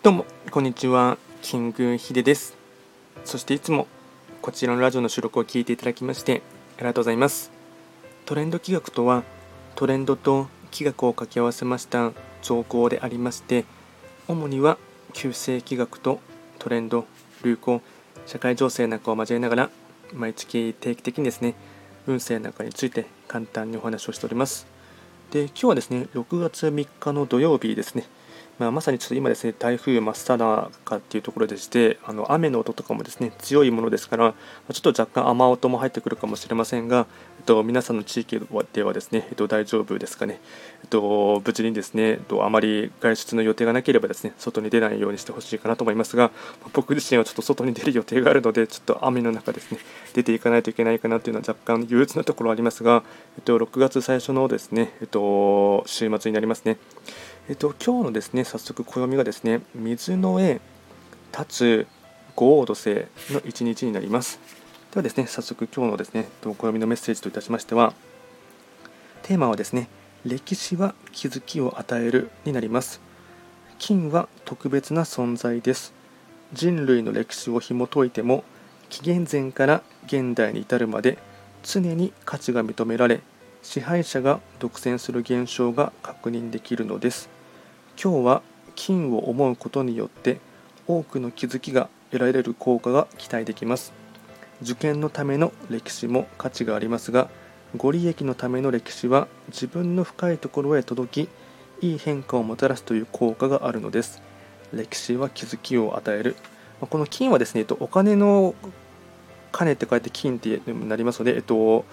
どうもこんにちは。キングヒデです。そしていつもこちらのラジオの収録を聞いていただきましてありがとうございます。トレンド企画とはトレンドと企画を掛け合わせました造語でありまして主には旧世企画とトレンド流行社会情勢なんかを交えながら毎月定期的にですね運勢なんかについて簡単にお話をしております。で今日はですね6月3日の土曜日ですね。まあ、まさにちょっと今ですね、台風真っ只中っていうところでして、あの雨の音とかもですね、強いものですから、ちょっと若干雨音も入ってくるかもしれませんが、えっと、皆さんの地域ではですね、えっと、大丈夫ですかね、えっと、無事にですね、えっと、あまり外出の予定がなければですね、外に出ないようにしてほしいかなと思いますが、僕自身はちょっと外に出る予定があるので、ちょっと雨の中ですね、出ていかないといけないかなというのは若干憂鬱なところありますが、えっと、6月最初のですね、えっと、週末になりますね。えっと、今日のですね、早速暦がですね、水の絵、立つ、五黄土星の一日になります。ではですね、早速今日のですね、暦のメッセージといたしましては、テーマはですね、歴史は気づきを与えるになります。金は特別な存在です。人類の歴史を紐解いても、紀元前から現代に至るまで常に価値が認められ、支配者が独占する現象が確認できるのです。今日は金を思うことによって多くの気づきが得られる効果が期待できます。受験のための歴史も価値がありますがご利益のための歴史は自分の深いところへ届きいい変化をもたらすという効果があるのです。歴史は気づきを与える。この金はですねお金の金って書いて金ってなりますので、えっと、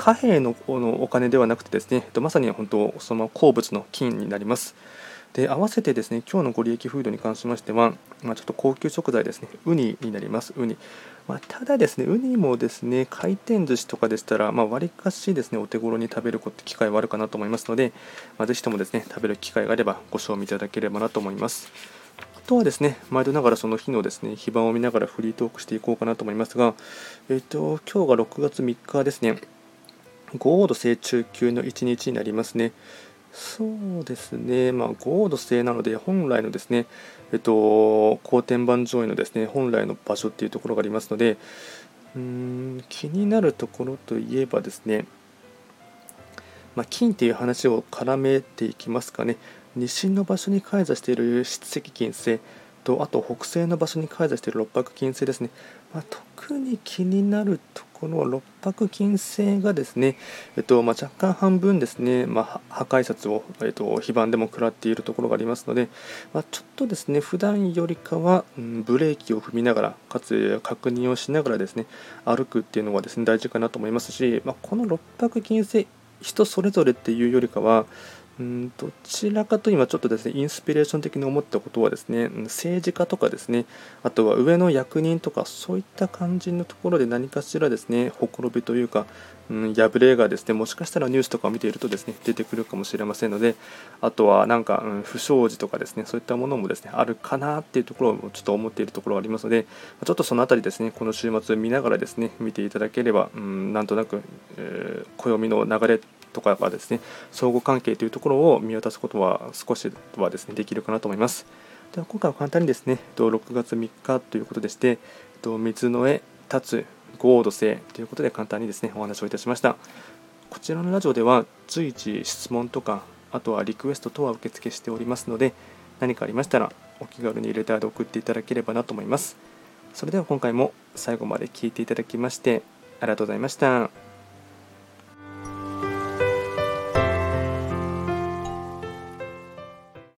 貨幣のお金ではなくてですね、まさに本当その鉱物の金になります。で合わせてですね今日のご利益フードに関しましては、まあ、ちょっと高級食材ですね、ウニになります、ウニ。まあ、ただですね、ウニもですね回転寿司とかでしたら、まあ、割かしですねお手頃に食べる機会はあるかなと思いますので、まあ、ぜひともですね食べる機会があればご賞味いただければなと思います。あとはですね、毎度ながらその日のですね、非番を見ながらフリートークしていこうかなと思いますが、えっ、と、今日が6月3日ですね、5度成中級の1日になりますね。そうですね、まあ、5度制なので、本来のですね、えっと、後天板上位のですね、本来の場所っていうところがありますので、うーん、気になるところといえばですね、まあ、金っていう話を絡めていきますかね。西の場所に開座している七石金星と、あと北西の場所に開座している六白金星ですね。まあ、特に気になるとこの六白金星がですね、えっとまあ、若干半分ですね、まあ、破壊札を、えっと、非番でも食らっているところがありますので、まあ、ちょっとですね普段よりかは、うん、ブレーキを踏みながらかつ確認をしながらですね歩くっていうのがですね大事かなと思いますし、ま、この六白金星人それぞれっていうよりかはうんどちらかと今ちょっとですねインスピレーション的に思ったことはですね政治家とかですねあとは上の役人とかそういった感じのところで何かしらですねほころびというか、うん、破れがですねもしかしたらニュースとかを見ているとですね出てくるかもしれませんのであとはなんか、うん、不祥事とかですねそういったものもですねあるかなっていうところをちょっと思っているところがありますのでちょっとその辺りですねこの週末見ながらですね見ていただければ、うん、なんとなく、えー、暦の流れとかがですね相互関係というところを見渡すことは少しはですねできるかなと思います。では今回は簡単にですね6月3日ということでして水の絵立つ合土星ということで簡単にですねお話をいたしました。こちらのラジオでは随時質問とかあとはリクエスト等は受付しておりますので何かありましたらお気軽にレターで送っていただければなと思います。それでは今回も最後まで聴いていただきましてありがとうございました。